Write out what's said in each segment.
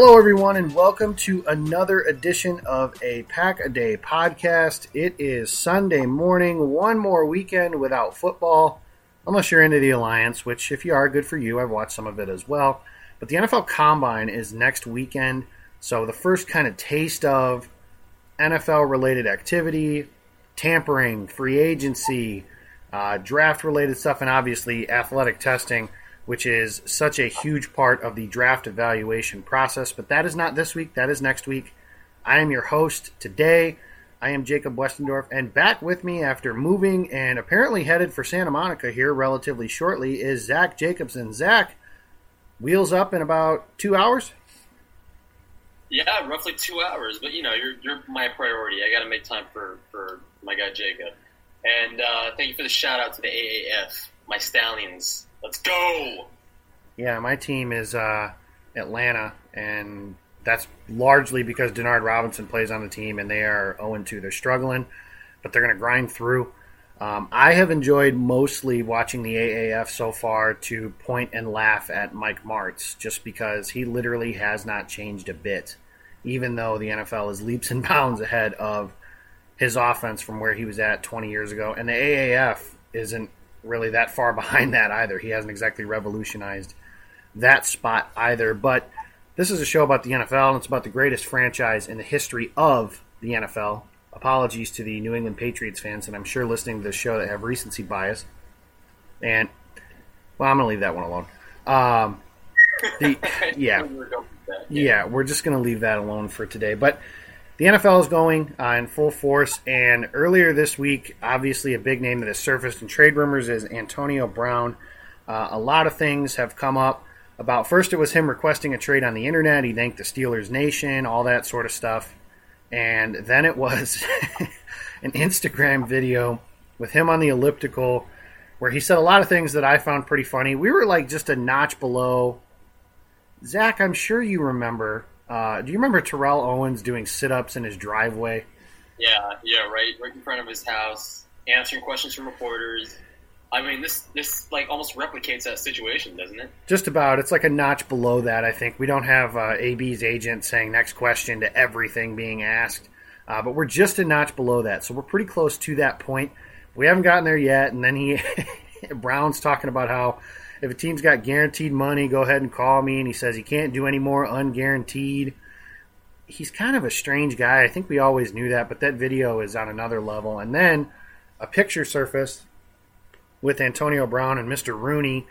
Hello, everyone, and welcome to another edition of a Pack a Day podcast. It is Sunday morning, one more weekend without football, unless you're into the Alliance, which, if you are, good for you. I've watched some of it as well. But the NFL Combine is next weekend, so the first kind of taste of NFL related activity, tampering, free agency, uh, draft related stuff, and obviously athletic testing which is such a huge part of the draft evaluation process. But that is not this week, that is next week. I am your host today. I am Jacob Westendorf, and back with me after moving and apparently headed for Santa Monica here relatively shortly is Zach Jacobson. Zach, wheels up in about two hours? Yeah, roughly two hours. But you know, you're you're my priority. I got to make time for for my guy Jacob. And uh, thank you for the shout out to the AAF, my stallions. Let's go. Yeah, my team is uh, Atlanta, and that's largely because Denard Robinson plays on the team, and they are 0 2. They're struggling, but they're going to grind through. Um, I have enjoyed mostly watching the AAF so far to point and laugh at Mike Martz, just because he literally has not changed a bit, even though the NFL is leaps and bounds ahead of his offense from where he was at 20 years ago. And the AAF isn't really that far behind that either. He hasn't exactly revolutionized that spot either. But this is a show about the NFL, and it's about the greatest franchise in the history of the NFL. Apologies to the New England Patriots fans, and I'm sure listening to this show that have recency bias. And, well, I'm going to leave that one alone. Um, the, yeah, yeah, we're just going to leave that alone for today. But the NFL is going uh, in full force, and earlier this week, obviously a big name that has surfaced in trade rumors is Antonio Brown. Uh, a lot of things have come up about first it was him requesting a trade on the internet. He thanked the Steelers Nation, all that sort of stuff. And then it was an Instagram video with him on the elliptical where he said a lot of things that I found pretty funny. We were like just a notch below. Zach, I'm sure you remember. Uh, do you remember Terrell Owens doing sit ups in his driveway? Yeah, yeah, right, right in front of his house, answering questions from reporters. I mean, this this like almost replicates that situation, doesn't it? Just about. It's like a notch below that. I think we don't have uh, AB's agent saying next question to everything being asked, uh, but we're just a notch below that. So we're pretty close to that point. We haven't gotten there yet. And then he Brown's talking about how if a team's got guaranteed money, go ahead and call me. And he says he can't do any more unguaranteed. He's kind of a strange guy. I think we always knew that, but that video is on another level. And then a picture surfaced with Antonio Brown and Mr. Rooney,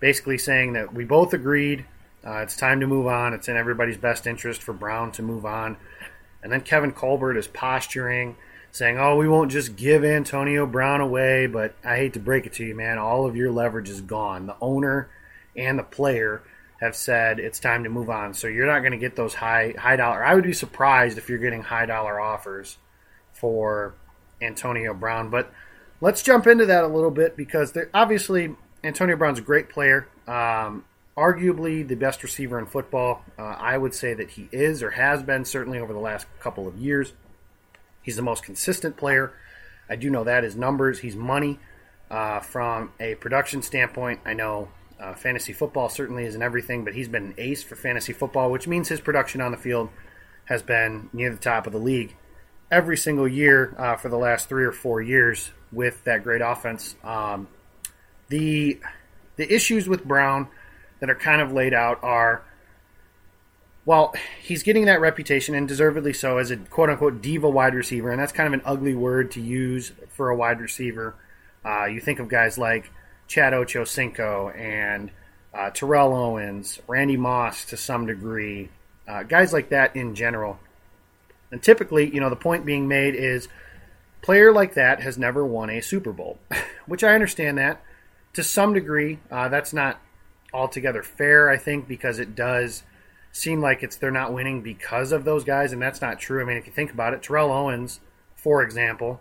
basically saying that we both agreed uh, it's time to move on. It's in everybody's best interest for Brown to move on. And then Kevin Colbert is posturing, saying, "Oh, we won't just give Antonio Brown away." But I hate to break it to you, man. All of your leverage is gone. The owner and the player have said it's time to move on. So you're not going to get those high high dollar. I would be surprised if you're getting high dollar offers for Antonio Brown, but let's jump into that a little bit because obviously Antonio Brown's a great player. Um, arguably the best receiver in football. Uh, I would say that he is or has been certainly over the last couple of years. He's the most consistent player. I do know that his numbers. He's money uh, from a production standpoint. I know uh, fantasy football certainly isn't everything, but he's been an ace for fantasy football, which means his production on the field has been near the top of the league every single year uh, for the last three or four years with that great offense. Um, the the issues with Brown that are kind of laid out are well, he's getting that reputation and deservedly so as a quote unquote diva wide receiver, and that's kind of an ugly word to use for a wide receiver. Uh, you think of guys like Chad Ochocinco and uh, Terrell Owens, Randy Moss to some degree, uh, guys like that in general. And typically, you know, the point being made is player like that has never won a Super Bowl, which I understand that to some degree. Uh, that's not altogether fair, I think, because it does seem like it's they're not winning because of those guys, and that's not true. I mean, if you think about it, Terrell Owens, for example,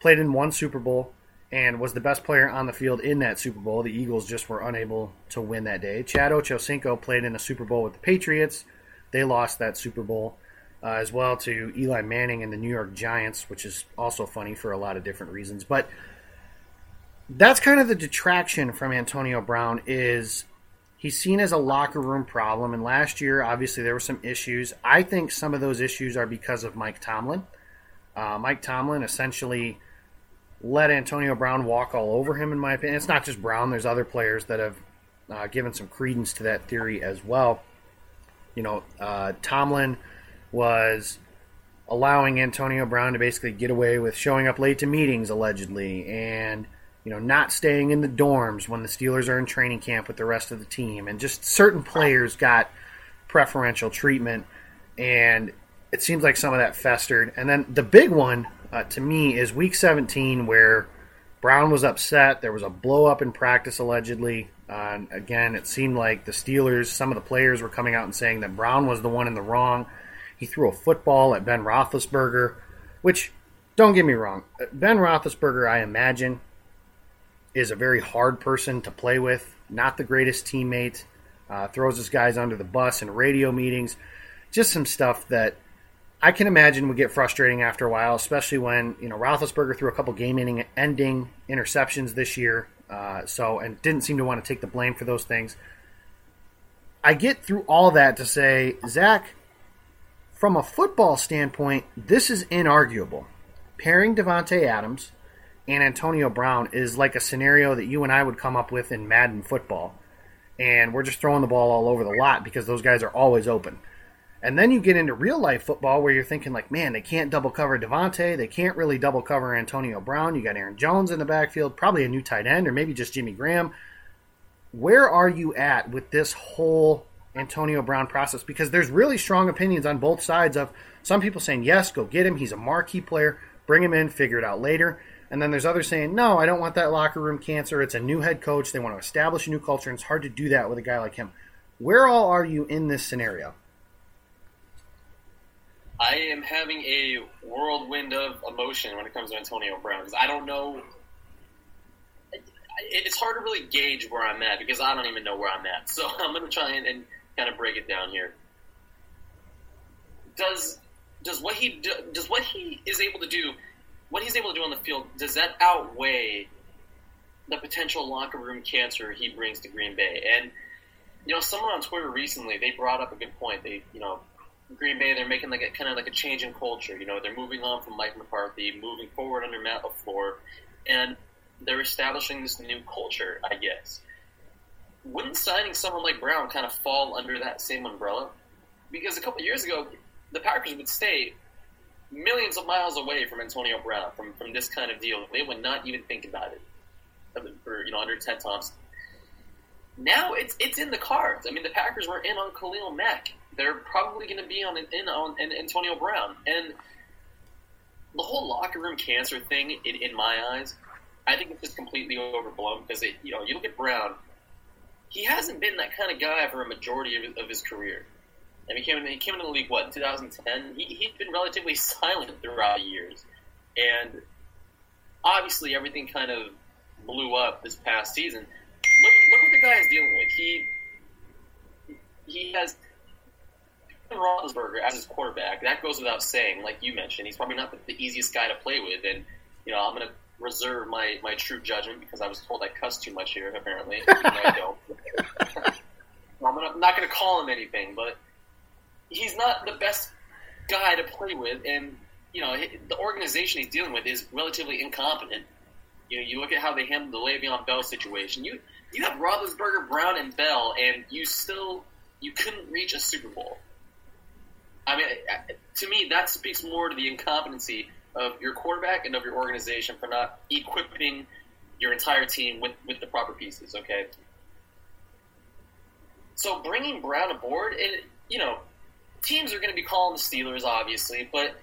played in one Super Bowl and was the best player on the field in that Super Bowl. The Eagles just were unable to win that day. Chad Ochocinco played in a Super Bowl with the Patriots. They lost that Super Bowl uh, as well to Eli Manning and the New York Giants, which is also funny for a lot of different reasons. But that's kind of the detraction from Antonio Brown is he's seen as a locker room problem. And last year, obviously, there were some issues. I think some of those issues are because of Mike Tomlin. Uh, Mike Tomlin essentially let Antonio Brown walk all over him, in my opinion. It's not just Brown, there's other players that have uh, given some credence to that theory as well. You know, uh, Tomlin was allowing Antonio Brown to basically get away with showing up late to meetings allegedly and you know not staying in the dorms when the Steelers are in training camp with the rest of the team. And just certain players got preferential treatment and it seems like some of that festered. And then the big one uh, to me is week 17 where Brown was upset. There was a blow up in practice allegedly. Uh, again it seemed like the Steelers some of the players were coming out and saying that Brown was the one in the wrong. He threw a football at Ben Roethlisberger, which, don't get me wrong, Ben Roethlisberger, I imagine, is a very hard person to play with. Not the greatest teammate. Uh, throws his guys under the bus in radio meetings. Just some stuff that I can imagine would get frustrating after a while, especially when you know Roethlisberger threw a couple game-ending interceptions this year. Uh, so and didn't seem to want to take the blame for those things. I get through all that to say, Zach, from a football standpoint, this is inarguable. Pairing Davante Adams and Antonio Brown is like a scenario that you and I would come up with in Madden football. And we're just throwing the ball all over the lot because those guys are always open. And then you get into real life football where you're thinking like, man, they can't double cover Davante, they can't really double cover Antonio Brown. You got Aaron Jones in the backfield, probably a new tight end, or maybe just Jimmy Graham. Where are you at with this whole Antonio Brown process because there's really strong opinions on both sides of some people saying, yes, go get him. He's a marquee player. Bring him in, figure it out later. And then there's others saying, no, I don't want that locker room cancer. It's a new head coach. They want to establish a new culture, and it's hard to do that with a guy like him. Where all are you in this scenario? I am having a whirlwind of emotion when it comes to Antonio Brown because I don't know. It's hard to really gauge where I'm at because I don't even know where I'm at. So I'm going to try and, and kind of break it down here. Does does what he do, does what he is able to do, what he's able to do on the field, does that outweigh the potential locker room cancer he brings to Green Bay? And you know, someone on Twitter recently they brought up a good point. They you know Green Bay, they're making like a kind of like a change in culture. You know, they're moving on from Mike McCarthy, moving forward under Matt LaFleur, and they're establishing this new culture, I guess. Wouldn't signing someone like Brown kind of fall under that same umbrella? Because a couple years ago, the Packers would stay millions of miles away from Antonio Brown from, from this kind of deal. They would not even think about it for you know under Ted Thompson. Now it's it's in the cards. I mean, the Packers were in on Khalil Mack they're probably going to be on in on in Antonio Brown and the whole locker room cancer thing. In, in my eyes, I think it's just completely overblown because it, you know you look at Brown, he hasn't been that kind of guy for a majority of, of his career. Mean, he came, in, he came into the league what in 2010. He, he's been relatively silent throughout the years, and obviously everything kind of blew up this past season. Look, look what the guy is dealing with. He he has Roethlisberger as his quarterback, that goes without saying. Like you mentioned, he's probably not the, the easiest guy to play with, and you know I'm going to reserve my, my true judgment because I was told I cuss too much here. Apparently, I don't. I'm, gonna, I'm not going to call him anything, but he's not the best guy to play with, and you know the organization he's dealing with is relatively incompetent. You know, you look at how they handled the Le'Veon Bell situation. You you have Roethlisberger, Brown, and Bell, and you still you couldn't reach a Super Bowl. I mean, to me, that speaks more to the incompetency of your quarterback and of your organization for not equipping your entire team with, with the proper pieces. Okay, so bringing Brown aboard, and you know, teams are going to be calling the Steelers, obviously, but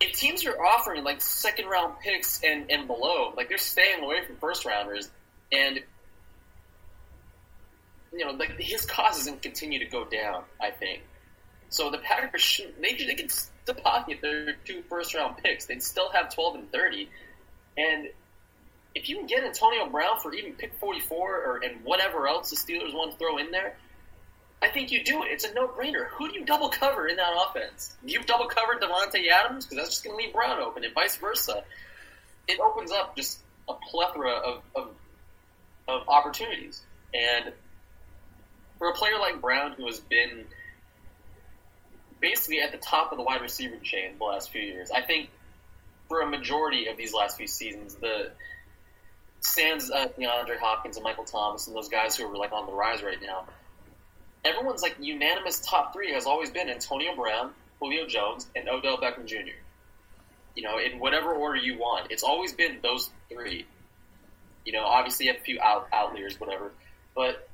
if teams are offering like second round picks and, and below, like they're staying away from first rounders, and you know, like his cost isn't continue to go down. I think. So the Packers should they, they can still pocket their two first round picks. They'd still have twelve and thirty. And if you can get Antonio Brown for even pick forty four or and whatever else the Steelers want to throw in there, I think you do it. It's a no brainer. Who do you double cover in that offense? You double cover Davante Adams because that's just going to leave Brown open, and vice versa. It opens up just a plethora of, of of opportunities. And for a player like Brown, who has been basically at the top of the wide receiver chain the last few years. I think for a majority of these last few seasons, the stands uh, DeAndre Hopkins and Michael Thomas and those guys who are like on the rise right now. Everyone's like unanimous top three has always been Antonio Brown, Julio Jones, and Odell Beckham Jr. You know, in whatever order you want, it's always been those three. You know, obviously you have a few out, outliers, whatever, but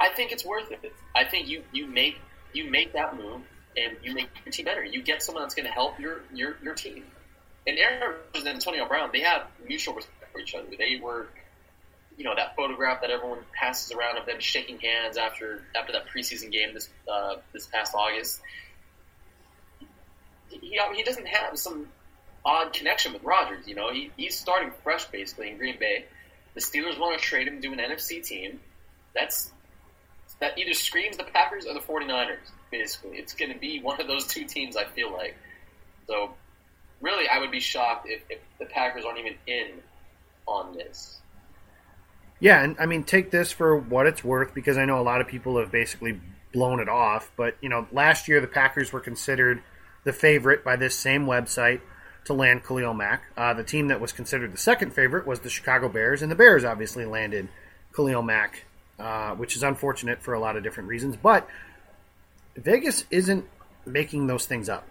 I think it's worth it. I think you you make you make that move and you make your team better. You get someone that's going to help your, your, your team. And Aaron and Antonio Brown, they have mutual respect for each other. They were, you know, that photograph that everyone passes around of them shaking hands after after that preseason game this uh, this past August. He, he doesn't have some odd connection with Rodgers. You know, he, he's starting fresh basically in Green Bay. The Steelers want to trade him to an NFC team. That's that either screams the Packers or the 49ers, basically. It's going to be one of those two teams, I feel like. So, really, I would be shocked if, if the Packers aren't even in on this. Yeah, and I mean, take this for what it's worth because I know a lot of people have basically blown it off. But, you know, last year the Packers were considered the favorite by this same website to land Khalil Mack. Uh, the team that was considered the second favorite was the Chicago Bears, and the Bears obviously landed Khalil Mack uh, which is unfortunate for a lot of different reasons. But Vegas isn't making those things up.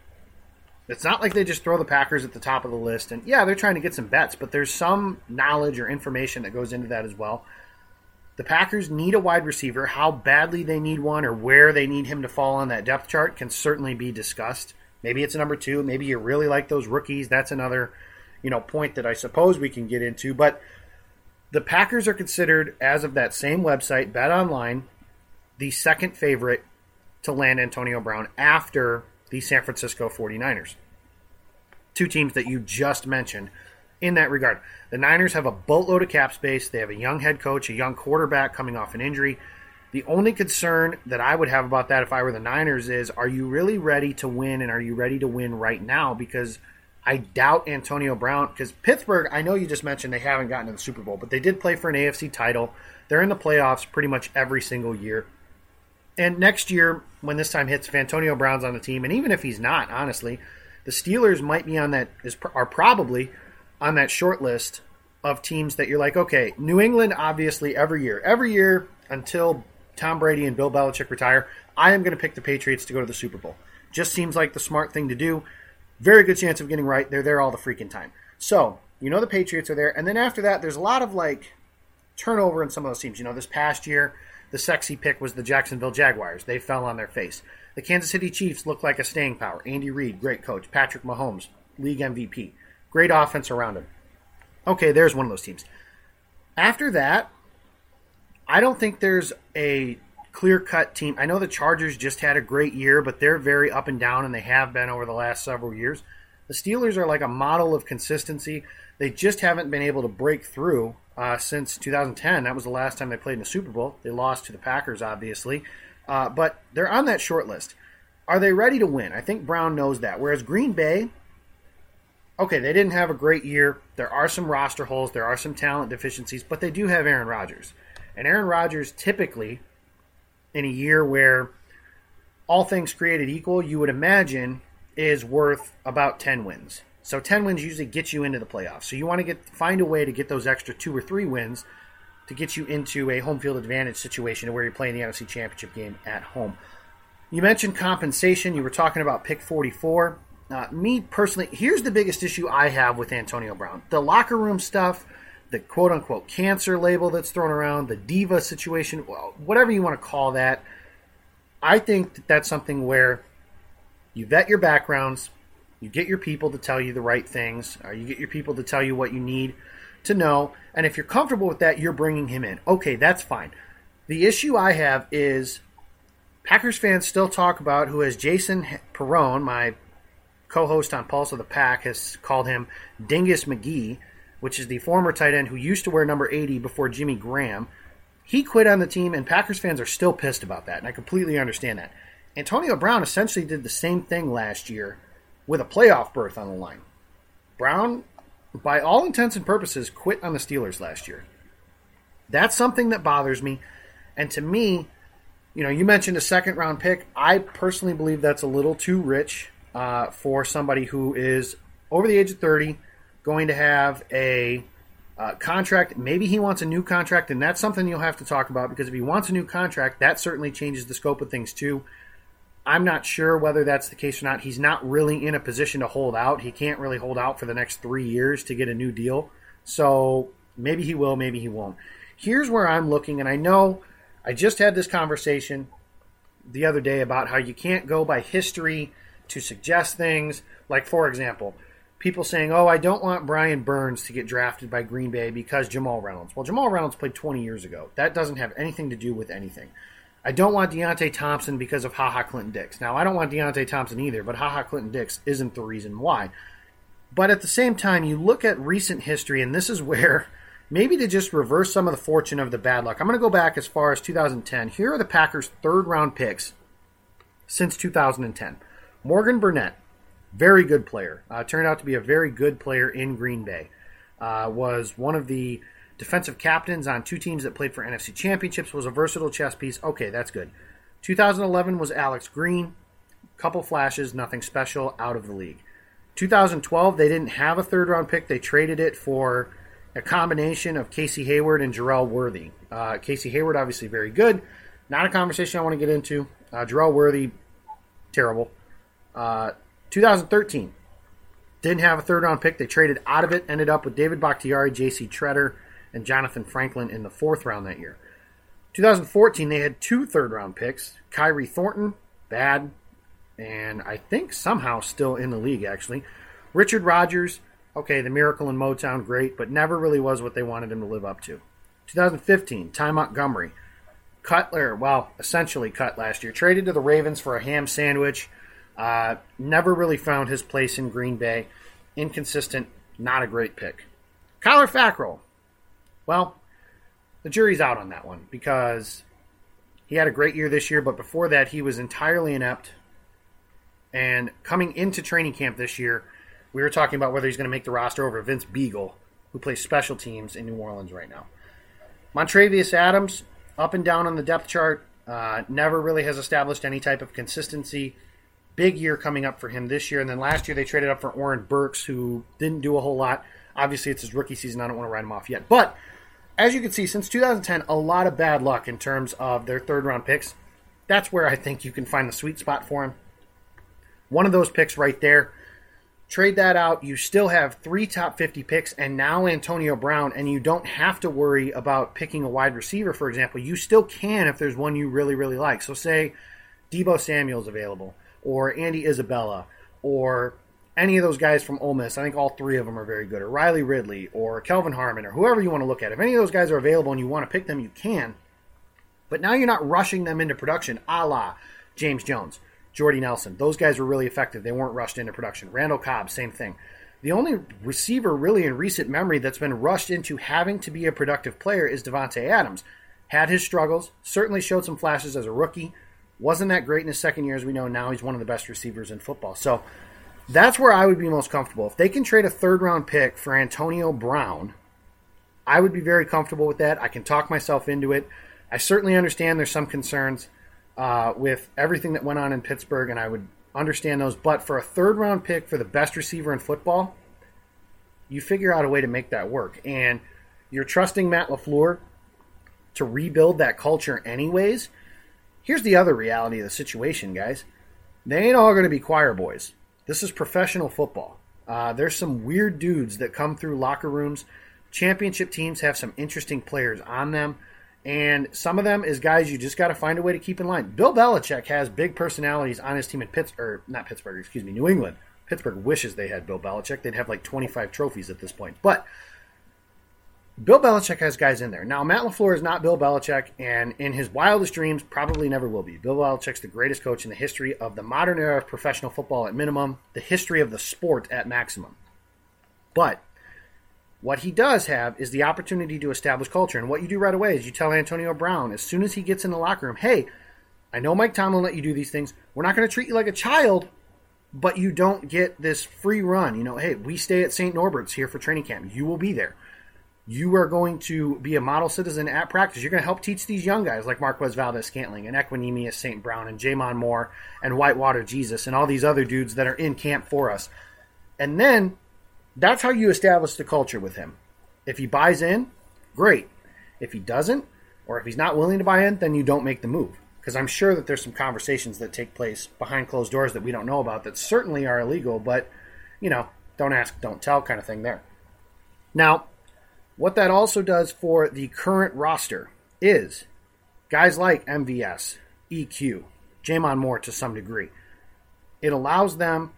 It's not like they just throw the Packers at the top of the list. And yeah, they're trying to get some bets, but there's some knowledge or information that goes into that as well. The Packers need a wide receiver. How badly they need one or where they need him to fall on that depth chart can certainly be discussed. Maybe it's a number two. Maybe you really like those rookies. That's another, you know, point that I suppose we can get into. But The Packers are considered, as of that same website, Bet Online, the second favorite to land Antonio Brown after the San Francisco 49ers. Two teams that you just mentioned in that regard. The Niners have a boatload of cap space. They have a young head coach, a young quarterback coming off an injury. The only concern that I would have about that if I were the Niners is are you really ready to win and are you ready to win right now? Because I doubt Antonio Brown, because Pittsburgh, I know you just mentioned they haven't gotten to the Super Bowl, but they did play for an AFC title. They're in the playoffs pretty much every single year. And next year, when this time hits, if Antonio Brown's on the team, and even if he's not, honestly, the Steelers might be on that, is, are probably on that short list of teams that you're like, okay, New England, obviously, every year. Every year until Tom Brady and Bill Belichick retire, I am going to pick the Patriots to go to the Super Bowl. Just seems like the smart thing to do. Very good chance of getting right. They're there all the freaking time. So, you know the Patriots are there. And then after that, there's a lot of like turnover in some of those teams. You know, this past year, the sexy pick was the Jacksonville Jaguars. They fell on their face. The Kansas City Chiefs look like a staying power. Andy Reid, great coach. Patrick Mahomes, league MVP. Great offense around him. Okay, there's one of those teams. After that, I don't think there's a clear cut team. I know the Chargers just had a great year, but they're very up and down, and they have been over the last several years. The Steelers are like a model of consistency. They just haven't been able to break through uh, since 2010. That was the last time they played in a Super Bowl. They lost to the Packers, obviously, uh, but they're on that short list. Are they ready to win? I think Brown knows that. Whereas Green Bay, okay, they didn't have a great year. There are some roster holes, there are some talent deficiencies, but they do have Aaron Rodgers. And Aaron Rodgers typically, in a year where all things created equal, you would imagine is worth about 10 wins. So 10 wins usually get you into the playoffs. So you want to get find a way to get those extra 2 or 3 wins to get you into a home field advantage situation where you're playing the NFC Championship game at home. You mentioned compensation. You were talking about pick 44. Uh, me personally, here's the biggest issue I have with Antonio Brown. The locker room stuff – the quote unquote cancer label that's thrown around, the diva situation, well, whatever you want to call that. I think that that's something where you vet your backgrounds, you get your people to tell you the right things, or you get your people to tell you what you need to know, and if you're comfortable with that, you're bringing him in. Okay, that's fine. The issue I have is Packers fans still talk about who, as Jason Perone, my co-host on Pulse of the Pack, has called him Dingus McGee which is the former tight end who used to wear number 80 before Jimmy Graham. He quit on the team, and Packers fans are still pissed about that, and I completely understand that. Antonio Brown essentially did the same thing last year with a playoff berth on the line. Brown, by all intents and purposes, quit on the Steelers last year. That's something that bothers me. And to me, you know, you mentioned a second round pick. I personally believe that's a little too rich uh, for somebody who is over the age of 30 going to have a uh, contract. Maybe he wants a new contract, and that's something you'll have to talk about because if he wants a new contract, that certainly changes the scope of things too. I'm not sure whether that's the case or not. He's not really in a position to hold out. He can't really hold out for the next three years to get a new deal. So maybe he will, maybe he won't. Here's where I'm looking, and I know I just had this conversation the other day about how you can't go by history to suggest things. Like, for example, people saying, "Oh, I don't want Brian Burns to get drafted by Green Bay because Jamal Reynolds." Well, Jamal Reynolds played 20 years ago. That doesn't have anything to do with anything. I don't want Deionte Thompson because of HaHa Clinton Dix. Now, I don't want Deionte Thompson either, but HaHa Clinton Dix isn't the reason why. But at the same time, you look at recent history, and this is where maybe to just reverse some of the fortune of the bad luck. I'm going to go back as far as 2010. Here are the Packers' third round picks since 2010 Morgan Burnett, very good player. Uh, turned out to be a very good player in Green Bay. Uh, was one of the defensive captains on two teams that played for NFC championships. Was a versatile chess piece. Okay, that's good. 2011 was Alex Green. Couple flashes, nothing special, out of the league. 2012, they didn't have a third round pick. They traded it for a combination of Casey Hayward and Jerel Worthy. Uh, Casey Hayward, obviously very good. Not a conversation I want to get into. Uh, Jerel Worthy, terrible. Uh, 2013, didn't have a third round pick. They traded out of it, ended up with David Bakhtiari, J.C. Tretter, and Jonathan Franklin in the fourth round that year. 2014, they had two third round picks Khyri Thornton, bad, and I think somehow still in the league, actually. Richard Rodgers, okay, the miracle in Motown, great, but never really was what they wanted him to live up to. 2015, Ty Montgomery. Cutler, well, essentially cut last year. Traded to the Ravens for a ham sandwich. Uh, never really found his place in Green Bay. Inconsistent, not a great pick. Kyler Fackrell. Well, the jury's out on that one because he had a great year this year, but before that, he was entirely inept. And coming into training camp this year, we were talking about whether he's going to make the roster over Vince Biegel, who plays special teams in New Orleans right now. Montravius Adams, up and down on the depth chart, uh, never really has established any type of consistency. Big year coming up for him this year. And then last year they traded up for Oren Burks, who didn't do a whole lot. Obviously, it's his rookie season. I don't want to write him off yet. But as you can see, since 2010, a lot of bad luck in terms of their third round picks. That's where I think you can find the sweet spot for him. One of those picks right there. Trade that out. You still have three top 50 picks and now Antonio Brown, and you don't have to worry about picking a wide receiver, for example. You still can if there's one you really, really like. So, say Deebo Samuel's available, or Andy Isabella, or any of those guys from Ole Miss. I think all three of them are very good, or Riley Ridley, or Kelvin Harmon, or whoever you want to look at. If any of those guys are available and you want to pick them, you can. But now you're not rushing them into production, a la James Jones. Jordy Nelson. Those guys were really effective. They weren't rushed into production. Randall Cobb, same thing. The only receiver really in recent memory that's been rushed into having to be a productive player is Davante Adams. Had his struggles, certainly showed some flashes as a rookie. Wasn't that great in his second year, as we know. Now he's one of the best receivers in football. So that's where I would be most comfortable. If they can trade a third round pick for Antonio Brown, I would be very comfortable with that. I can talk myself into it. I certainly understand there's some concerns uh, with everything that went on in Pittsburgh, and I would understand those. But for a third round pick for the best receiver in football, you figure out a way to make that work. And you're trusting Matt LaFleur to rebuild that culture, anyways. Here's the other reality of the situation, guys. They ain't all going to be choir boys. This is professional football. Uh, there's some weird dudes that come through locker rooms. Championship teams have some interesting players on them. And some of them is guys you just got to find a way to keep in line. Bill Belichick has big personalities on his team in Pittsburgh, not Pittsburgh, excuse me, New England. Pittsburgh wishes they had Bill Belichick. They'd have like 25 trophies at this point. But Bill Belichick has guys in there. Now, Matt LaFleur is not Bill Belichick, and in his wildest dreams, probably never will be. Bill Belichick's the greatest coach in the history of the modern era of professional football at minimum, the history of the sport at maximum. But what he does have is the opportunity to establish culture. And what you do right away is you tell Antonio Brown, as soon as he gets in the locker room, hey, I know Mike Tomlin let you do these things. We're not going to treat you like a child, but you don't get this free run. You know, hey, we stay at St. Norbert's here for training camp. You will be there. You are going to be a model citizen at practice. You're going to help teach these young guys like Marquez Valdes-Scantling and Equanimeous St. Brown and J'Mon Moore and Whitewater Jesus and all these other dudes that are in camp for us. And then that's how you establish the culture with him. If he buys in, great. If he doesn't, or if he's not willing to buy in, then you don't make the move. Because I'm sure that there's some conversations that take place behind closed doors that we don't know about that certainly are illegal, but, you know, don't ask, don't tell kind of thing there. Now, what that also does for the current roster is guys like MVS, EQ, J'Mon Moore to some degree. It allows them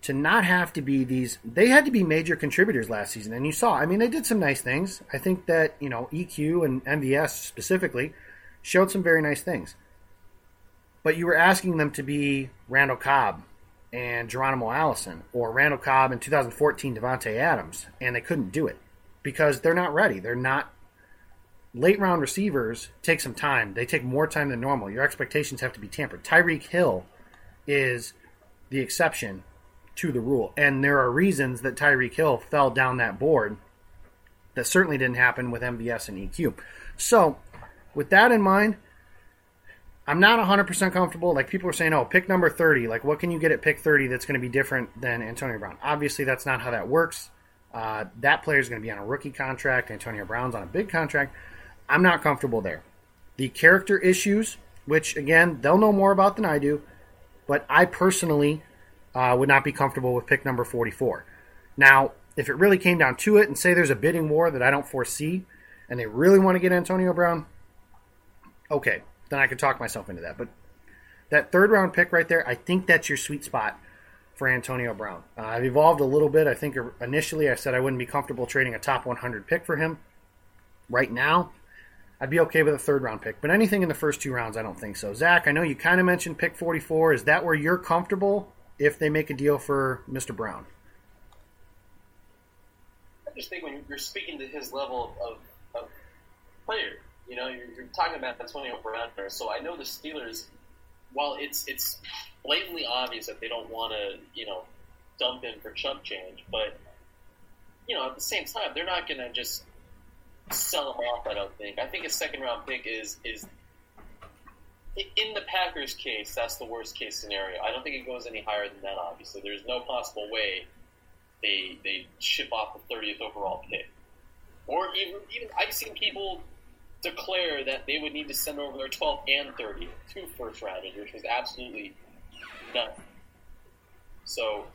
to not have to be these they had to be major contributors last season. And you saw i mean they did some nice things. I think that you know eq and mvs specifically showed some very nice things. But you were asking them to be randall cobb and geronimo allison or randall cobb in 2014 davante adams and they couldn't do it because they're not ready they're not late round receivers take some time they take more time than normal your expectations have to be tampered tyreek hill is the exception to the rule. And there are reasons that Tyreek Hill fell down that board that certainly didn't happen with MVS and EQ. So, with that in mind, I'm not 100% comfortable. Like people are saying, oh, pick number 30. Like, what can you get at pick 30 that's going to be different than Antonio Brown? Obviously, that's not how that works. Uh, that player is going to be on a rookie contract. Antonio Brown's on a big contract. I'm not comfortable there. The character issues, which again, they'll know more about than I do, but I personally uh, would not be comfortable with pick number 44. Now, if it really came down to it, and say there's a bidding war that I don't foresee, and they really want to get Antonio Brown, okay, then I could talk myself into that. But that third round pick right there, I think that's your sweet spot for Antonio Brown. Uh, I've evolved a little bit. I think initially I said I wouldn't be comfortable trading a top 100 pick for him. Right now, I'd be okay with a third round pick, but anything in the first two rounds, I don't think so. Zach, I know you kind of mentioned pick 44. Is that where you're comfortable if they make a deal for Mr. Brown? I just think when you're speaking to his level of, of player, you know, you're, you're talking about Antonio Brown. So I know the Steelers, while it's it's blatantly obvious that they don't want to, you know, dump in for chump change, but you know, at the same time, they're not going to just sell him off. I don't think. I think a second round pick is is in the Packers' case, that's the worst case scenario. I don't think it goes any higher than that. Obviously, there's no possible way they they ship off the 30th overall pick, or even even I've seen people declare that they would need to send over their 12th and 30th, two first rounders, which was absolutely So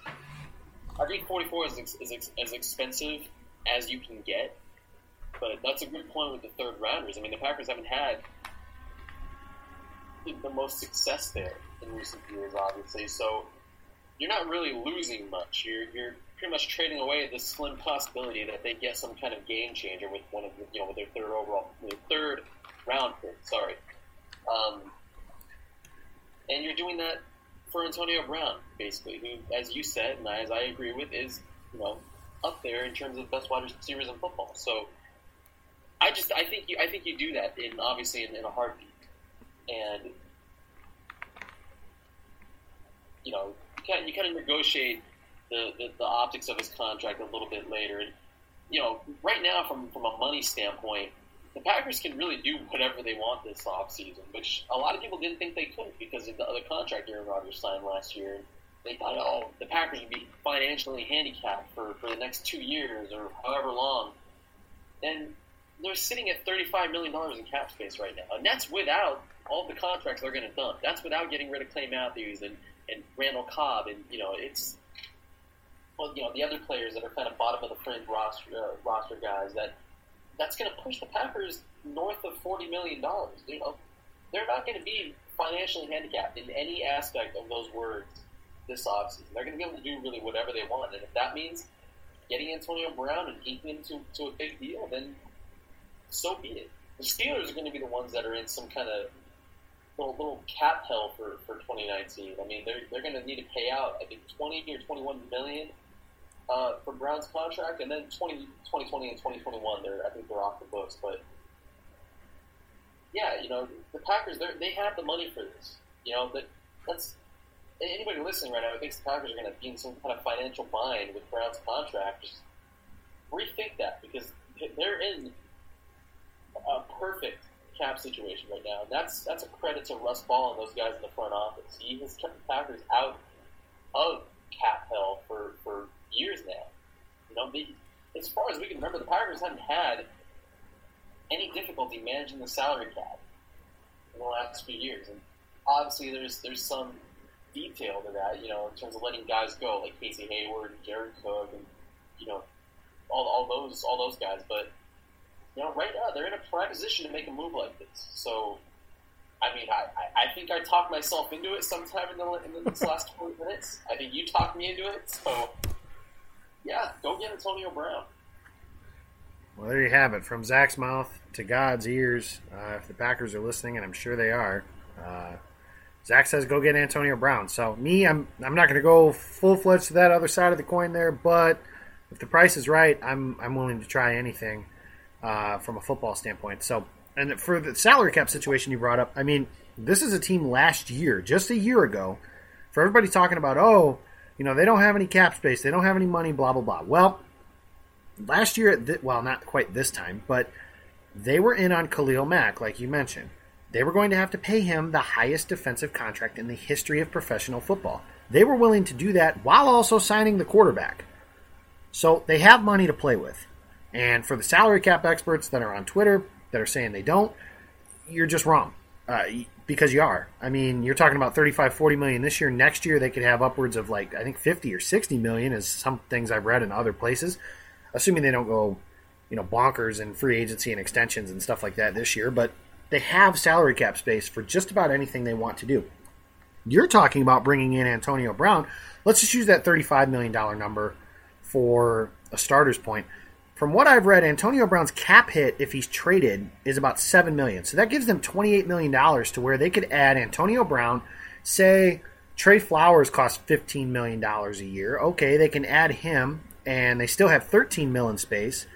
I think 44 is, is as expensive as you can get, but that's a good point with the third rounders. I mean, the Packers haven't had the most success there in recent years, obviously. So you're not really losing much. You're you're pretty much trading away the slim possibility that they get some kind of game changer with one of the, you know with their third overall, their third round pick. Sorry, um, and you're doing that for Antonio Brown, basically, who, as you said, and as I agree with, is you know up there in terms of best wide receivers in football. So I just I think you I think you do that in obviously in, in a heartbeat, and you know you kind of, you kind of negotiate the, the, the optics of his contract a little bit later. And, you know, right now, from, from a money standpoint, the Packers can really do whatever they want this offseason, which a lot of people didn't think they could because of the other contract Aaron Rodgers signed last year. They thought, oh, the Packers would be financially handicapped for, for the next two years or however long. And they're sitting at $35 million in cap space right now. And that's without all the contracts they're going to dump. That's without getting rid of Clay Matthews and, and Randall Cobb. And, you know, it's well, you know, the other players that are kind of bottom of the fringe roster uh, roster guys that that's going to push the Packers north of forty million dollars. You know, they're not going to be financially handicapped in any aspect of those words this offseason. They're going to be able to do really whatever they want, and if that means getting Antonio Brown and inking him to, to a big deal, then so be it. The Steelers are going to be the ones that are in some kind of little, little cap hell for, for 2019. I mean, they're, they're going to need to pay out, I think, 20 or 21 million uh, for Brown's contract, and then 20, 2020 and 2021, they're I think they're off the books. But yeah, you know, the Packers they have the money for this. You know, that that's anybody listening right now who thinks the Packers are going to be in some kind of financial bind with Brown's contract. Just rethink that because they're in a perfect cap situation right now. And that's that's a credit to Russ Ball and those guys in the front office. He has kept the Packers out of cap hell for, for years now. You know, the, as far as we can remember, the Packers haven't had any difficulty managing the salary cap in the last few years. And obviously, there's there's some detail to that, you know, in terms of letting guys go, like Casey Hayward and Jared Cook, and you know, all, all those all those guys. But you know, right now they're in a prime position to make a move like this. So I mean, I, I think I talked myself into it sometime in the in this last twenty minutes. I think you talked me into it. So yeah, go get Antonio Brown. Well, there you have it. From Zach's mouth to God's ears. Uh, if the Packers are listening, and I'm sure they are, uh, Zach says go get Antonio Brown. So me, I'm I'm not going to go full fledged to that other side of the coin there, but if the price is right, I'm I'm willing to try anything uh, from a football standpoint. So, and for the salary cap situation you brought up, I mean, this is a team last year, just a year ago, for everybody talking about, oh, you know, they don't have any cap space, they don't have any money, blah, blah, blah. Well, last year, well, not quite this time, but they were in on Khalil Mack, like you mentioned. They were going to have to pay him the highest defensive contract in the history of professional football. They were willing to do that while also signing the quarterback. So they have money to play with. And for the salary cap experts that are on Twitter that are saying they don't, you're just wrong. Uh, because you are. I mean, you're talking about 35, 40 million this year. Next year, they could have upwards of like, I think 50 or 60 million, is some things I've read in other places, assuming they don't go, you know, bonkers in free agency and extensions and stuff like that this year. But they have salary cap space for just about anything they want to do. you're talking about bringing in Antonio Brown. Let's just use that $35 million number for a starter's point. From what I've read, Antonio Brown's cap hit if he's traded is about seven million. So that gives them twenty-eight million dollars to where they could add Antonio Brown. Say Trey Flowers costs fifteen million dollars a year. Okay, they can add him, and they still have thirteen million space.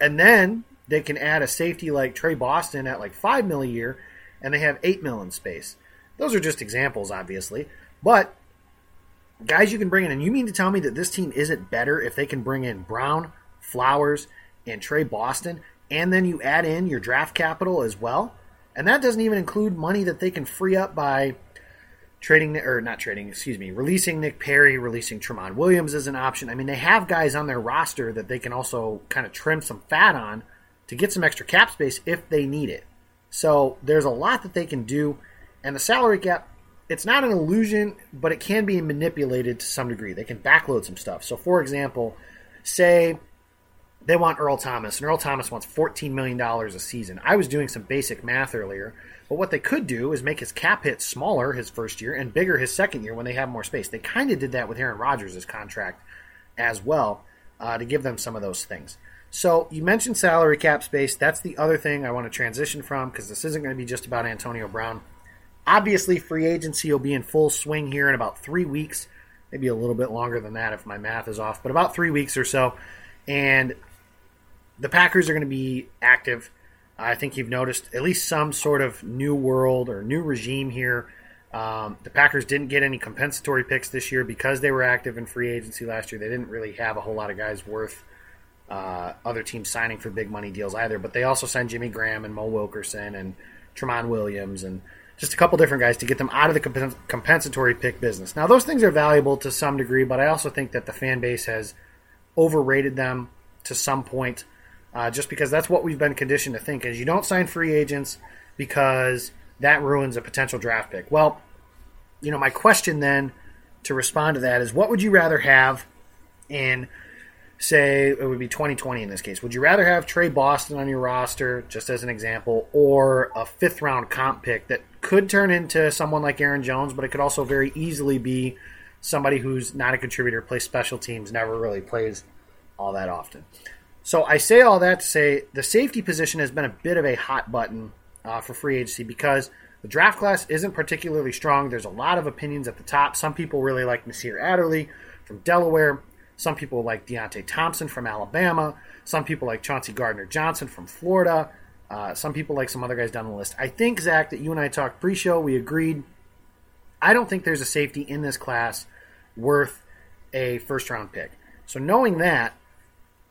And then they can add a safety like Tre Boston at like five mil a year, and they have eight million space. Those are just examples, obviously, but guys you can bring in. And you mean to tell me that this team isn't better if they can bring in Brown, Flowers, and Tre Boston, and then you add in your draft capital as well? And that doesn't even include money that they can free up by trading or not trading, excuse me, releasing Nick Perry, releasing Tramon Williams as an option. I mean, they have guys on their roster that they can also kind of trim some fat on to get some extra cap space if they need it. So there's a lot that they can do, and the salary cap. It's not an illusion, but it can be manipulated to some degree. They can backload some stuff. So, for example, say they want Earl Thomas, and Earl Thomas wants $14 million a season. I was doing some basic math earlier, but what they could do is make his cap hit smaller his first year and bigger his second year when they have more space. They kind of did that with Aaron Rodgers' contract as well uh, to give them some of those things. So you mentioned salary cap space. That's the other thing I want to transition from because this isn't going to be just about Antonio Brown. Obviously, free agency will be in full swing here in about three weeks, maybe a little bit longer than that if my math is off, but about three weeks or so. And the Packers are going to be active. I think you've noticed at least some sort of new world or new regime here. Um, the Packers didn't get any compensatory picks this year because they were active in free agency last year. They didn't really have a whole lot of guys worth uh, other teams signing for big money deals either. But they also signed Jimmy Graham and Mo Wilkerson and Tramon Williams and just a couple different guys to get them out of the comp- compensatory pick business. Now, those things are valuable to some degree, but I also think that the fan base has overrated them to some point uh, just because that's what we've been conditioned to think is you don't sign free agents because that ruins a potential draft pick. Well, you know, my question then to respond to that is what would you rather have in say it would be 2020 in this case. Would you rather have Tre Boston on your roster, just as an example, or a fifth round comp pick that could turn into someone like Aaron Jones, but it could also very easily be somebody who's not a contributor, plays special teams, never really plays all that often. So I say all that to say the safety position has been a bit of a hot button uh, for free agency because the draft class isn't particularly strong. There's a lot of opinions at the top. Some people really like Nasir Adderley from Delaware. Some people like Deionte Thompson from Alabama. Some people like Chauncey Gardner Johnson from Florida. Uh, some people like some other guys down the list. I think, Zach, that you and I talked pre show, we agreed. I don't think there's a safety in this class worth a first round pick. So, knowing that,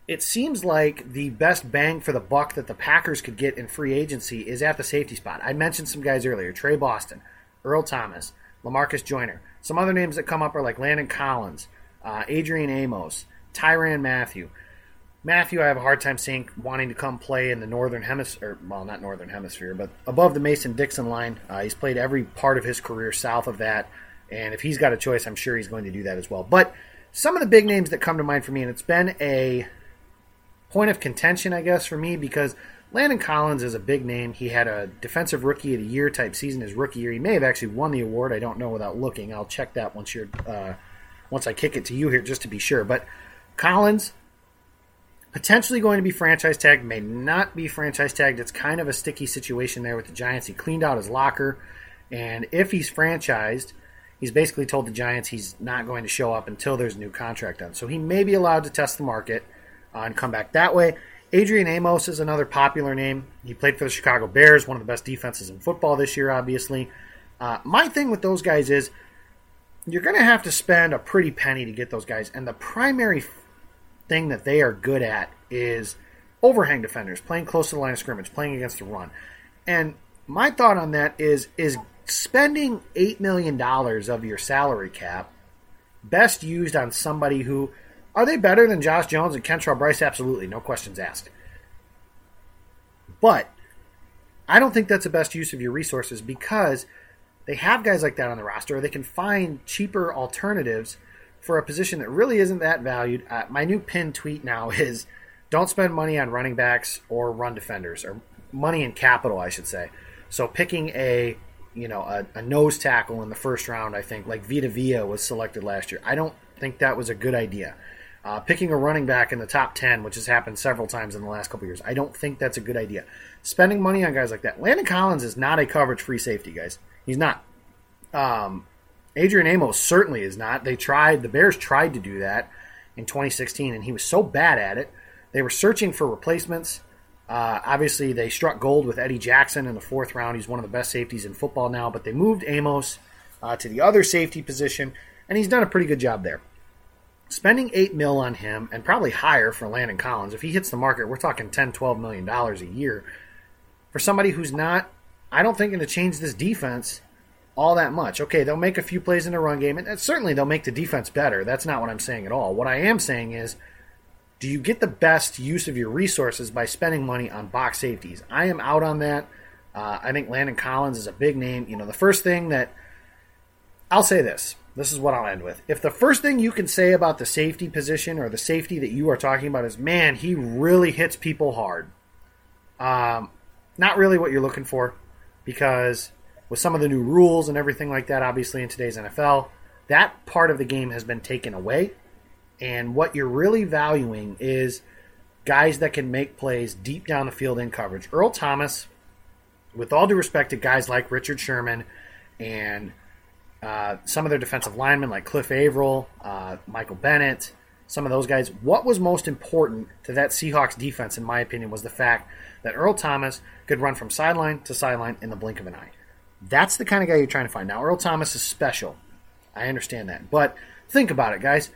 it seems like the best bang for the buck that the Packers could get in free agency is at the safety spot. I mentioned some guys earlier Tre Boston, Earl Thomas, Lamarcus Joyner. Some other names that come up are like Landon Collins, uh, Adrian Amos, Tyrann Mathieu. Mathieu, I have a hard time seeing wanting to come play in the northern hemisphere. Well, not northern hemisphere, but above the Mason Dixon line. Uh, he's played every part of his career south of that, and if he's got a choice, I'm sure he's going to do that as well. But some of the big names that come to mind for me, and it's been a point of contention, I guess, for me because Landon Collins is a big name. He had a defensive rookie of the year type season his rookie year. He may have actually won the award. I don't know without looking. I'll check that once you're uh, once I kick it to you here just to be sure. But Collins potentially going to be franchise tagged, may not be franchise tagged. It's kind of a sticky situation there with the Giants. He cleaned out his locker, and if he's franchised, he's basically told the Giants he's not going to show up until there's a new contract done. So he may be allowed to test the market and come back that way. Adrian Amos is another popular name. He played for the Chicago Bears, one of the best defenses in football this year, obviously. Uh, my thing with those guys is you're going to have to spend a pretty penny to get those guys, and the primary thing that they are good at is overhang defenders, playing close to the line of scrimmage, playing against the run. And my thought on that is is spending eight million dollars of your salary cap best used on somebody who are they better than Josh Jones and Kentrell Brice? Absolutely, no questions asked. But I don't think that's the best use of your resources because they have guys like that on the roster, or they can find cheaper alternatives for a position that really isn't that valued. Uh, my new pin tweet now is don't spend money on running backs or run defenders, or money in capital, I should say. So picking a you know, a, a nose tackle in the first round. I think like Vita Vea was selected last year. I don't think that was a good idea. Uh, picking a running back in the top 10, which has happened several times in the last couple years, I don't think that's a good idea. Spending money on guys like that. Landon Collins is not a coverage free safety, guys. He's not. Um, Adrian Amos certainly is not. They tried, the Bears tried to do that in 2016, and he was so bad at it. They were searching for replacements. Uh, obviously, they struck gold with Eddie Jackson in the fourth round. He's one of the best safeties in football now, but they moved Amos uh, to the other safety position, and he's done a pretty good job there spending eight mil on him and probably higher for Landon Collins. If he hits the market, we're talking 10, 12 million dollars a year for somebody who's not, I don't think, going to change this defense all that much. Okay, they'll make a few plays in the run game, and certainly they'll make the defense better. That's not what I'm saying at all. What I am saying is, do you get the best use of your resources by spending money on box safeties? I am out on that. Uh, I think Landon Collins is a big name. You know, the first thing that I'll say this this is what I'll end with. If the first thing you can say about the safety position or the safety that you are talking about is, man, he really hits people hard, um, not really what you're looking for because with some of the new rules and everything like that, obviously in today's NFL, that part of the game has been taken away. And what you're really valuing is guys that can make plays deep down the field in coverage. Earl Thomas, with all due respect to guys like Richard Sherman and uh, some of their defensive linemen like Cliff Avril, uh, Michael Bennett, some of those guys. What was most important to that Seahawks defense, in my opinion, was the fact that Earl Thomas could run from sideline to sideline in the blink of an eye. That's the kind of guy you're trying to find. Now, Earl Thomas is special. I understand that. But think about it, guys.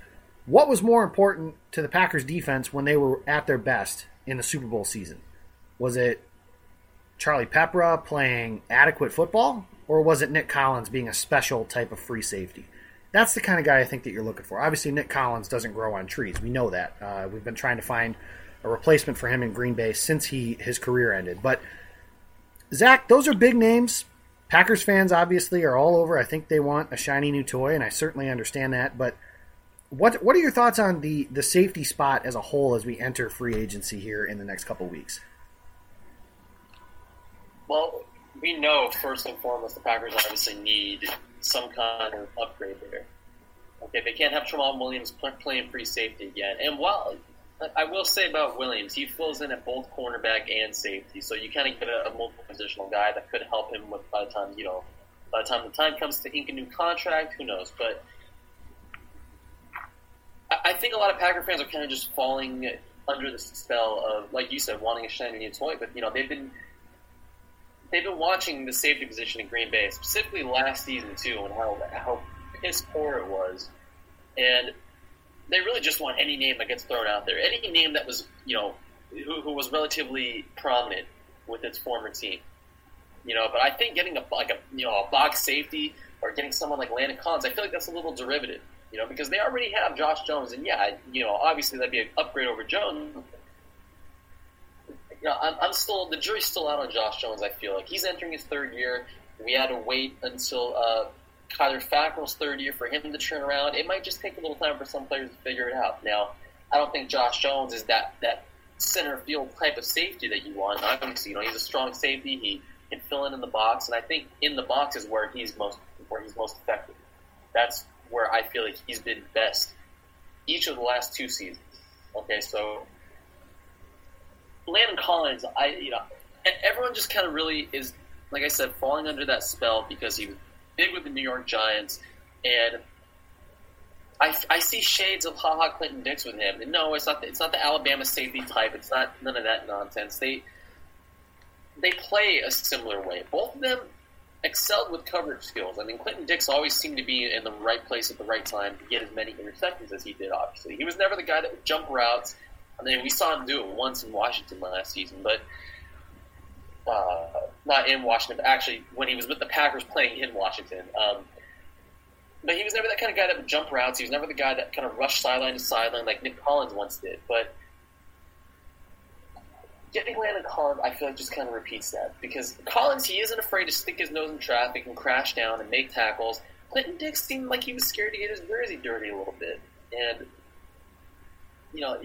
What was more important to the Packers defense when they were at their best in the Super Bowl season? Was it Charlie Peprah playing adequate football or was it Nick Collins being a special type of free safety? That's the kind of guy I think that you're looking for. Obviously, Nick Collins doesn't grow on trees. We know that. Uh, we've been trying to find a replacement for him in Green Bay since he his career ended. But Zach, those are big names. Packers fans obviously are all over. I think they want a shiny new toy, and I certainly understand that. But what what are your thoughts on the the safety spot as a whole as we enter free agency here in the next couple weeks? Well, we know first and foremost the Packers obviously need some kind of upgrade there. Okay, they can't have Tramon Williams playing free safety again. And while I will say about Williams, he fills in at both cornerback and safety, so you kind of get a, a multiple positional guy that could help him with by the time you know by the time the time comes to ink a new contract. Who knows? But I, I think a lot of Packer fans are kind of just falling under the spell of, like you said, wanting a shiny new toy. But you know they've been they've been watching the safety position in Green Bay, specifically last season too, and how how piss poor it was, and they really just want any name that gets thrown out there, any name that was you know who, who was relatively prominent with its former team, you know. But I think getting a like a you know a box safety or getting someone like Landon Collins, I feel like that's a little derivative, you know, because they already have Josh Jones, and yeah, you know, obviously that'd be an upgrade over Jones you know, I'm, I'm still the jury's still out on Josh Jones. I feel like he's entering his third year. We had to wait until uh, Kyler Fackrell's third year for him to turn around. It might just take a little time for some players to figure it out. Now, I don't think Josh Jones is that that center field type of safety that you want. Obviously, you know, he's a strong safety. He can fill in in the box, and I think in the box is where he's most where he's most effective. That's where I feel like he's been best each of the last two seasons. Okay, so Landon Collins, I you know, everyone just kind of really is, like I said, falling under that spell because he was big with the New York Giants, and I, I see shades of Ha Ha Clinton-Dix with him. And no, it's not the, it's not the Alabama safety type. It's not none of that nonsense. They they play a similar way. Both of them excelled with coverage skills. I mean, Clinton-Dix always seemed to be in the right place at the right time to get as many interceptions as he did. Obviously, he was never the guy that would jump routes I mean, we saw him do it once in Washington last season, but uh, not in Washington, but actually when he was with the Packers playing in Washington. Um, but he was never that kind of guy that would jump routes. He was never the guy that kind of rushed sideline to sideline like Nick Collins once did. But getting Landon Collins, I feel like just kind of repeats that because Collins he isn't afraid to stick his nose in traffic and crash down and make tackles. Clinton-Dix seemed like he was scared to get his jersey dirty a little bit, and you know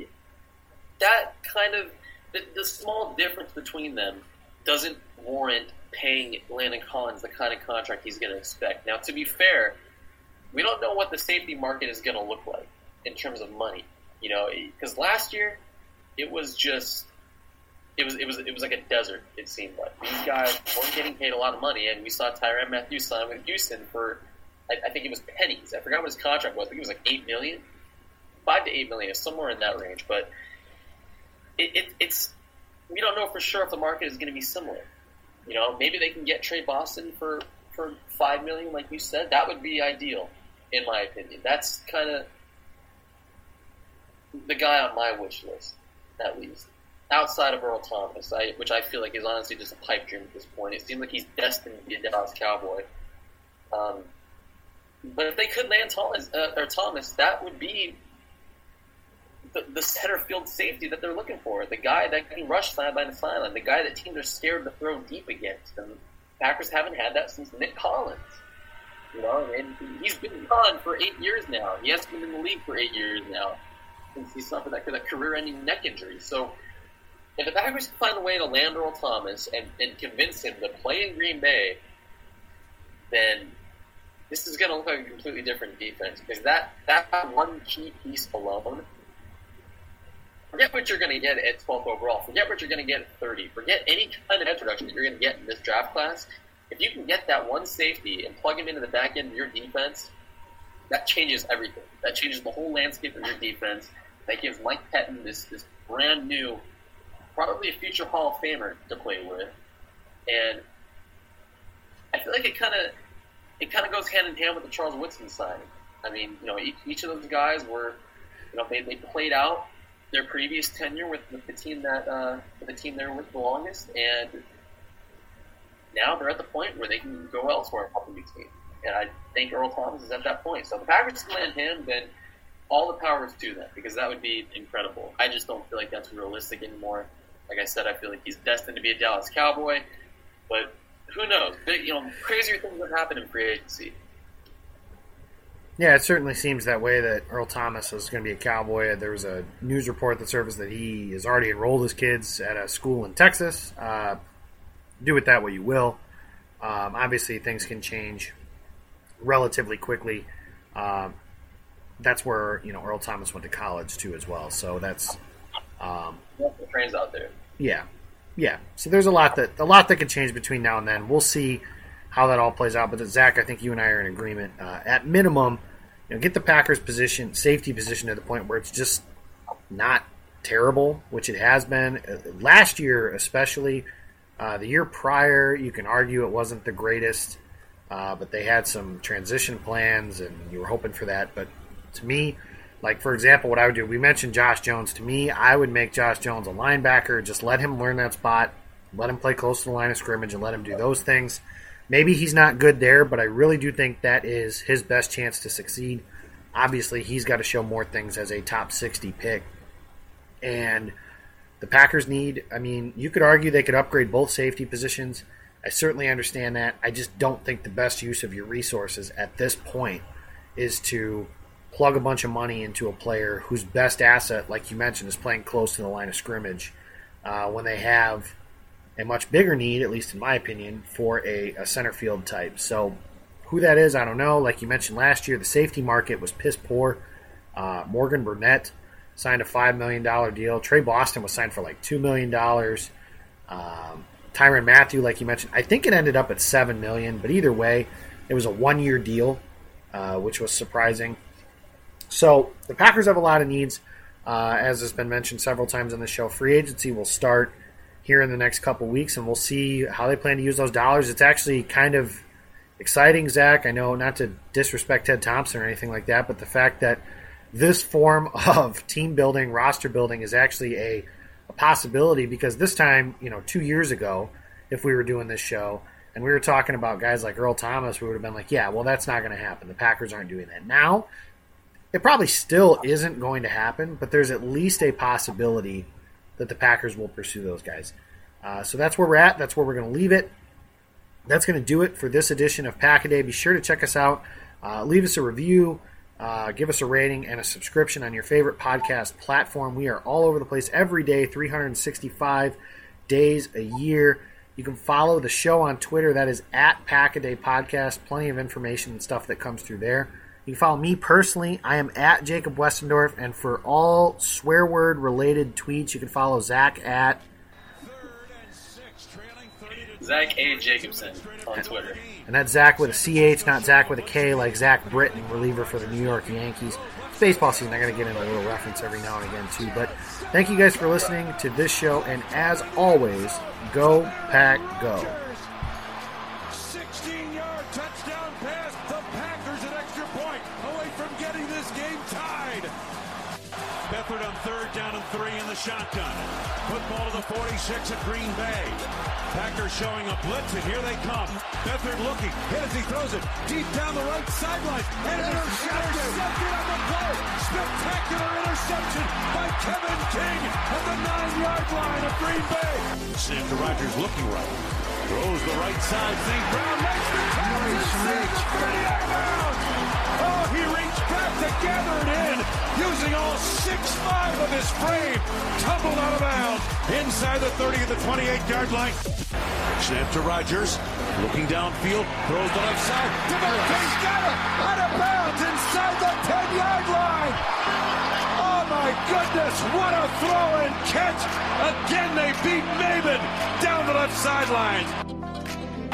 that kind of the, the small difference between them doesn't warrant paying Landon Collins the kind of contract he's going to expect. Now, to be fair, we don't know what the safety market is going to look like in terms of money. You know, eh, because last year it was just it was it was it was like a desert. It seemed like these guys weren't getting paid a lot of money, and we saw Tyrann Mathieu sign with Houston for I, I, think it was pennies. I forgot what his contract was. I think it was like eight million, five to eight million, somewhere in that range. But it, it, it's we don't know for sure if the market is going to be similar. You know, maybe they can get Tre Boston for for five million, like you said. That would be ideal, in my opinion. That's kind of the guy on my wish list, at least. Outside of Earl Thomas, I, which I feel like is honestly just a pipe dream at this point. It seems like he's destined to be a Dallas Cowboy. Um, but if they could land Thomas, uh, or Thomas, that would be the, center field safety that they're looking for. The guy that can rush sideline to sideline. The guy that teams are scared to throw deep against. And Packers haven't had that since Nick Collins. You know, and he's been gone for eight years now. He has been in the league for eight years now since he suffered that, that career-ending neck injury. So if the Packers can find a way to land Earl Thomas and, and convince him to play in Green Bay, then this is going to look like a completely different defense because that that one key piece alone. Forget what you're going to get at 12th overall. Forget what you're going to get at 30. Forget any kind of introduction that you're going to get in this draft class. If you can get that one safety and plug him into the back end of your defense, that changes everything. That changes the whole landscape of your defense. That gives Mike Pettine this this brand new probably a future Hall of Famer to play with, and I feel like it kind of it kind of goes hand in hand with the Charles Woodson signing. I mean, you know, each, each of those guys were, you know, they, they played out their previous tenure with, with the team that uh, the team they were with the longest, and now they're at the point where they can go elsewhere and help a new team. And I think Earl Thomas is at that point. So if the Packers land him, then all the powers to that because that would be incredible. I just don't feel like that's realistic anymore. Like I said, I feel like he's destined to be a Dallas Cowboy, but who knows? Big, you know, crazier things have happened in free agency. Yeah, it certainly seems that way that Earl Thomas is going to be a Cowboy. There was a news report that surfaced that he has already enrolled his kids at a school in Texas. Uh, do with that what you will. Um, obviously, things can change relatively quickly. Um, that's where you know Earl Thomas went to college too, as well. So that's um, the trains out there. Yeah, yeah. So there's a lot that a lot that can change between now and then. We'll see how that all plays out. But Zach, I think you and I are in agreement. Uh, at minimum, you know, get the Packers position, safety position to the point where it's just not terrible, which it has been uh, last year, especially. Uh, the year prior, you can argue it wasn't the greatest, uh, but they had some transition plans, and you were hoping for that. But to me, like, for example, what I would do, we mentioned Josh Jones. To me, I would make Josh Jones a linebacker. Just let him learn that spot. Let him play close to the line of scrimmage and let him do those things. Maybe he's not good there, but I really do think that is his best chance to succeed. Obviously, he's got to show more things as a top 60 pick. And the Packers need, I mean, you could argue they could upgrade both safety positions. I certainly understand that. I just don't think the best use of your resources at this point is to plug a bunch of money into a player whose best asset, like you mentioned, is playing close to the line of scrimmage uh, when they have a much bigger need, at least in my opinion, for a, a, center field type. So, who that is, I don't know. Like you mentioned last year, the safety market was piss poor. Uh, Morgan Burnett signed a $5 million deal. Tre Boston was signed for like $2 million. Um, Tyrann Mathieu, like you mentioned, I think it ended up at 7 million, but either way, it was a one year deal, uh, which was surprising. So the Packers have a lot of needs. Uh, as has been mentioned several times on the show, free agency will start here in the next couple weeks, and we'll see how they plan to use those dollars. It's actually kind of exciting, Zach. I know not to disrespect Ted Thompson or anything like that, but the fact that this form of team building, roster building, is actually a, a possibility because this time, you know, two years ago, if we were doing this show and we were talking about guys like Earl Thomas, we would have been like, yeah, well, that's not going to happen. The Packers aren't doing that. Now, it probably still isn't going to happen, but there's at least a possibility that the Packers will pursue those guys. Uh, so that's where we're at. That's where we're going to leave it. That's going to do it for this edition of Pack a Day. Be sure to check us out. Uh, leave us a review. Uh, give us a rating and a subscription on your favorite podcast platform. We are all over the place every day, 365 days a year. You can follow the show on Twitter. That is at Packaday Podcast. Plenty of information and stuff that comes through there. You can follow me personally. I am at Jacob Westendorf. And for all swear word related tweets, you can follow Zach at Zach A. Jacobson on Twitter. And that's Zach with a CH, not Zach with a K, like Zach Britton, reliever for the New York Yankees. It's baseball season. I got to get in a little reference every now and again, too. But thank you guys for listening to this show. And as always, go, pack, go. Shotgun. Football to the 46 at Green Bay. Packers showing a blitz, and here they come. Beathard looking, hit as he throws it deep down the right sideline. And intercepted. intercepted on the play. Spectacular interception by Kevin King at the nine-yard line of Green Bay. Sam Rodgers looking right. Throws the right side. St. Brown makes the catch. and saves 30 out of bounds. He reached back to gather it in, using all six-five of his frame. Tumbled out of bounds inside the 30 of the 28-yard line. Snap to Rodgers, looking downfield, throws the left side. Davante's got it, out of bounds inside the 10-yard line. Oh my goodness, what a throw and catch! Again, they beat Maven down the left sideline.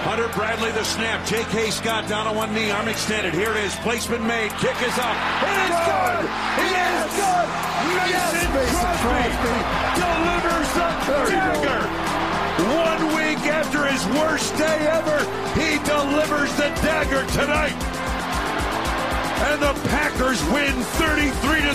Hunter Bradley the snap. J.K. Scott down on one knee, arm extended. Here it is. Placement made. Kick is up. It is good. It is good. Mason, Crosby, delivers the dagger. One week after his worst day ever, he delivers the dagger tonight. And the Packers win 33 to